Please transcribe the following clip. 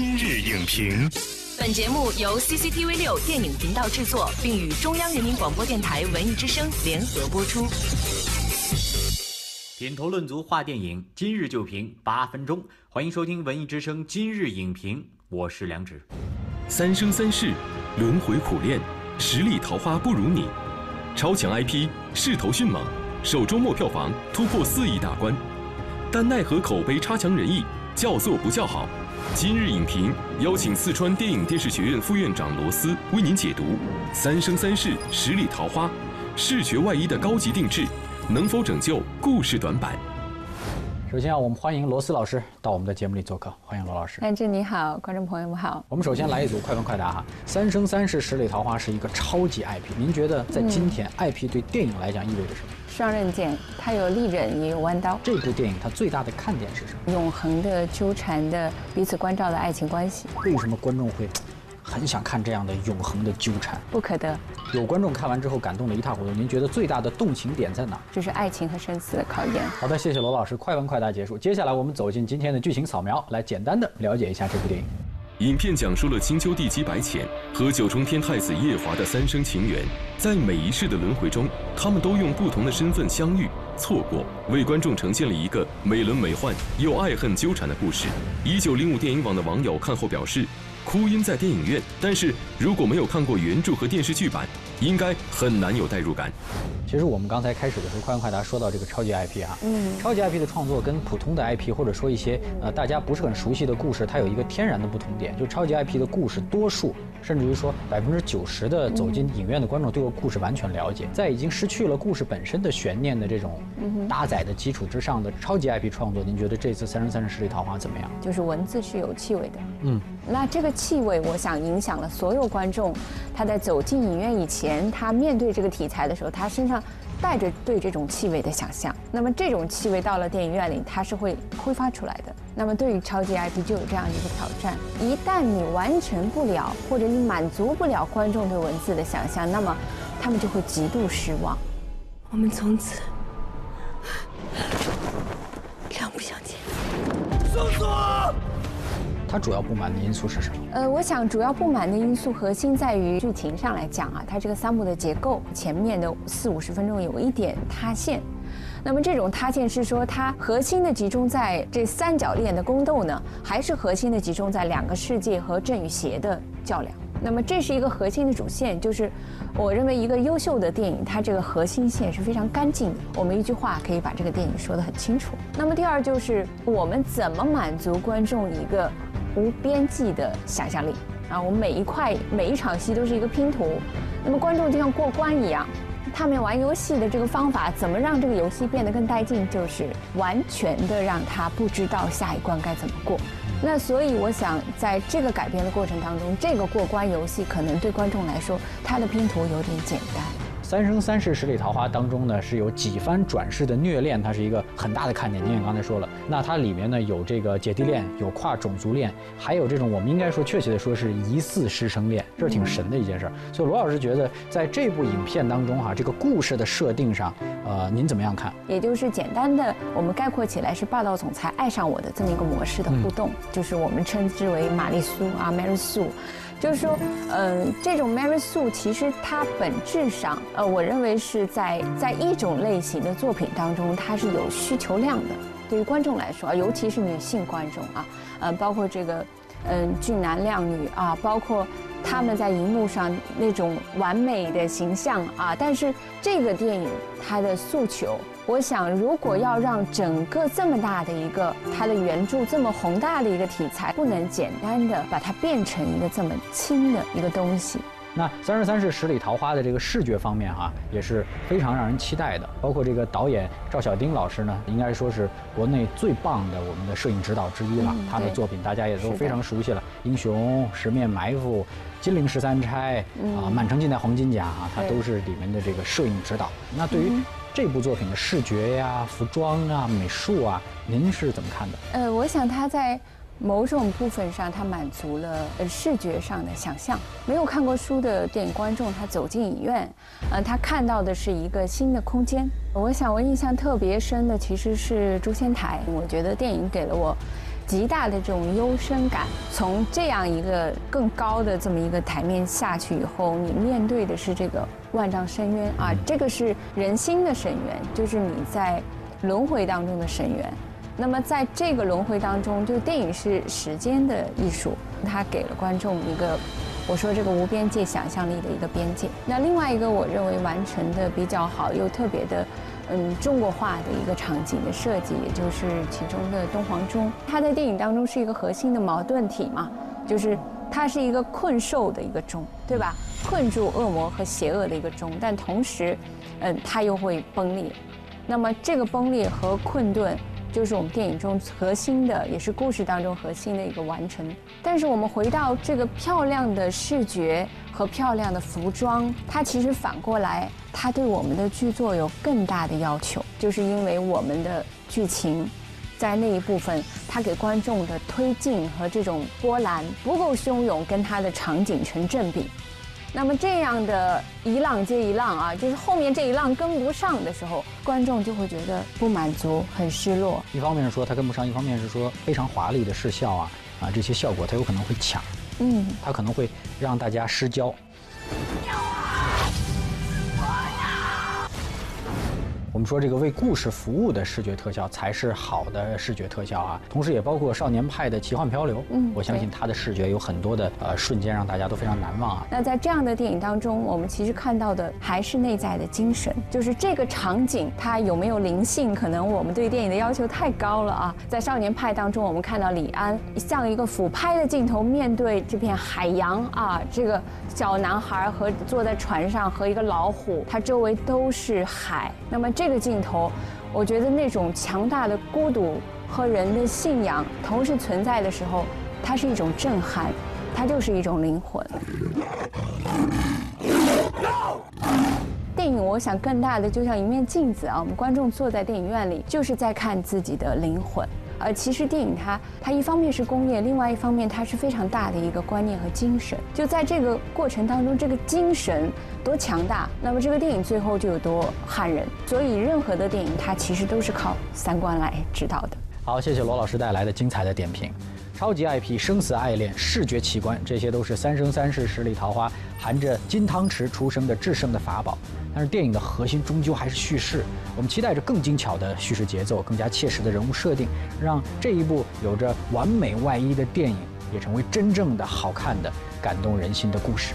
今日影评，本节目由 CCTV 六电影频道制作，并与中央人民广播电台文艺之声联合播出。品头论足话电影，今日就评八分钟，欢迎收听文艺之声今日影评，我是梁植。三生三世，轮回苦练，十里桃花不如你，超强 IP 势头迅猛，首周末票房突破四亿大关，但奈何口碑差强人意，叫座不叫好。今日影评邀请四川电影电视学院副院长罗斯为您解读《三生三世十里桃花》，视觉外衣的高级定制，能否拯救故事短板？首先啊，我们欢迎罗斯老师到我们的节目里做客，欢迎罗老师。安志你好，观众朋友们好。我们首先来一组快问快答哈，《三生三世十里桃花》是一个超级 IP，您觉得在今天 IP 对电影来讲意味着什么？双刃剑，它有利刃也有弯刀。这部电影它最大的看点是什么？永恒的纠缠的彼此关照的爱情关系。为什么观众会很想看这样的永恒的纠缠？不可得。有观众看完之后感动得一塌糊涂，您觉得最大的动情点在哪？就是爱情和生死的考验。好的，谢谢罗老师，快问快答结束。接下来我们走进今天的剧情扫描，来简单的了解一下这部电影。影片讲述了青丘帝姬白浅和九重天太子夜华的三生情缘，在每一世的轮回中，他们都用不同的身份相遇、错过，为观众呈现了一个美轮美奂又爱恨纠缠的故事。一九零五电影网的网友看后表示。哭晕在电影院，但是如果没有看过原著和电视剧版，应该很难有代入感。其实我们刚才开始的时候，快问快答说到这个超级 IP 啊，嗯，超级 IP 的创作跟普通的 IP 或者说一些呃大家不是很熟悉的故事，它有一个天然的不同点，就超级 IP 的故事多数。甚至于说，百分之九十的走进影院的观众对个故事完全了解，在已经失去了故事本身的悬念的这种搭载的基础之上的超级 IP 创作，您觉得这次《三生三世十里桃花》怎么样？就是文字是有气味的，嗯，那这个气味，我想影响了所有观众，他在走进影院以前，他面对这个题材的时候，他身上。带着对这种气味的想象，那么这种气味到了电影院里，它是会挥发出来的。那么对于超级 IP 就有这样一个挑战：一旦你完成不了，或者你满足不了观众对文字的想象，那么他们就会极度失望。我们从此两不相见。松松。他主要不满的因素是什么？呃，我想主要不满的因素核心在于剧情上来讲啊，它这个三幕的结构前面的四五十分钟有一点塌陷。那么这种塌陷是说它核心的集中在这三角恋的宫斗呢，还是核心的集中在两个世界和正与邪的较量？那么这是一个核心的主线，就是我认为一个优秀的电影，它这个核心线是非常干净的。我们一句话可以把这个电影说得很清楚。那么第二就是我们怎么满足观众一个。无边际的想象力啊！我们每一块每一场戏都是一个拼图，那么观众就像过关一样，他们玩游戏的这个方法，怎么让这个游戏变得更带劲？就是完全的让他不知道下一关该怎么过。那所以我想，在这个改编的过程当中，这个过关游戏可能对观众来说，它的拼图有点简单。《三生三世十里桃花》当中呢，是有几番转世的虐恋，它是一个很大的看点。您也刚才说了，那它里面呢有这个姐弟恋，有跨种族恋，还有这种我们应该说确切的说是疑似师生恋，这是挺神的一件事儿。所以罗老师觉得，在这部影片当中哈，这个故事的设定上，呃，您怎么样看？也就是简单的，我们概括起来是霸道总裁爱上我的这么一个模式的互动，就是我们称之为玛丽苏啊，Mary Sue。就是说，嗯，这种 Mary Sue 其实它本质上，呃，我认为是在在一种类型的作品当中，它是有需求量的。对于观众来说，尤其是女性观众啊，呃，包括这个，嗯，俊男靓女啊，包括他们在荧幕上那种完美的形象啊，但是这个电影它的诉求。我想，如果要让整个这么大的一个它的原著这么宏大的一个题材，不能简单的把它变成一个这么轻的一个东西。那《三十三世十里桃花》的这个视觉方面哈，也是非常让人期待的。包括这个导演赵小丁老师呢，应该说是国内最棒的我们的摄影指导之一了。他的作品大家也都非常熟悉了，《英雄》《十面埋伏》《金陵十三钗》啊，《满城尽带黄金甲》啊，他都是里面的这个摄影指导。那对于这部作品的视觉呀、服装啊、美术啊，您是怎么看的？呃，我想他在某种部分上，它满足了呃视觉上的想象。没有看过书的电影观众，他走进影院，呃，他看到的是一个新的空间。我想我印象特别深的其实是《诛仙台》，我觉得电影给了我极大的这种幽深感。从这样一个更高的这么一个台面下去以后，你面对的是这个万丈深渊啊，这个是人心的深渊，就是你在轮回当中的深渊。那么在这个轮回当中，就电影是时间的艺术，它给了观众一个。我说这个无边界想象力的一个边界。那另外一个我认为完成的比较好又特别的，嗯，中国化的一个场景的设计，也就是其中的东皇钟。它在电影当中是一个核心的矛盾体嘛，就是它是一个困兽的一个钟，对吧？困住恶魔和邪恶的一个钟，但同时，嗯，它又会崩裂。那么这个崩裂和困顿。就是我们电影中核心的，也是故事当中核心的一个完成。但是我们回到这个漂亮的视觉和漂亮的服装，它其实反过来，它对我们的剧作有更大的要求，就是因为我们的剧情，在那一部分，它给观众的推进和这种波澜不够汹涌，跟它的场景成正比。那么这样的一浪接一浪啊，就是后面这一浪跟不上的时候，观众就会觉得不满足，很失落。一方面是说它跟不上，一方面是说非常华丽的视效啊啊这些效果它有可能会抢，嗯，它可能会让大家失焦。我们说这个为故事服务的视觉特效才是好的视觉特效啊，同时也包括少年派的奇幻漂流。嗯，我相信它的视觉有很多的呃瞬间让大家都非常难忘啊。那在这样的电影当中，我们其实看到的还是内在的精神，就是这个场景它有没有灵性？可能我们对电影的要求太高了啊。在少年派当中，我们看到李安像一个俯拍的镜头，面对这片海洋啊，这个小男孩和坐在船上和一个老虎，它周围都是海。那么这这个镜头，我觉得那种强大的孤独和人的信仰同时存在的时候，它是一种震撼，它就是一种灵魂。电影，我想更大的就像一面镜子啊，我们观众坐在电影院里，就是在看自己的灵魂。呃其实电影它它一方面是工业，另外一方面它是非常大的一个观念和精神。就在这个过程当中，这个精神多强大，那么这个电影最后就有多撼人。所以任何的电影它其实都是靠三观来指导的。好，谢谢罗老师带来的精彩的点评。超级 IP、生死爱恋、视觉奇观，这些都是《三生三世十里桃花》含着金汤匙出生的制胜的法宝。但是电影的核心终究还是叙事，我们期待着更精巧的叙事节奏，更加切实的人物设定，让这一部有着完美外衣的电影也成为真正的好看的、感动人心的故事。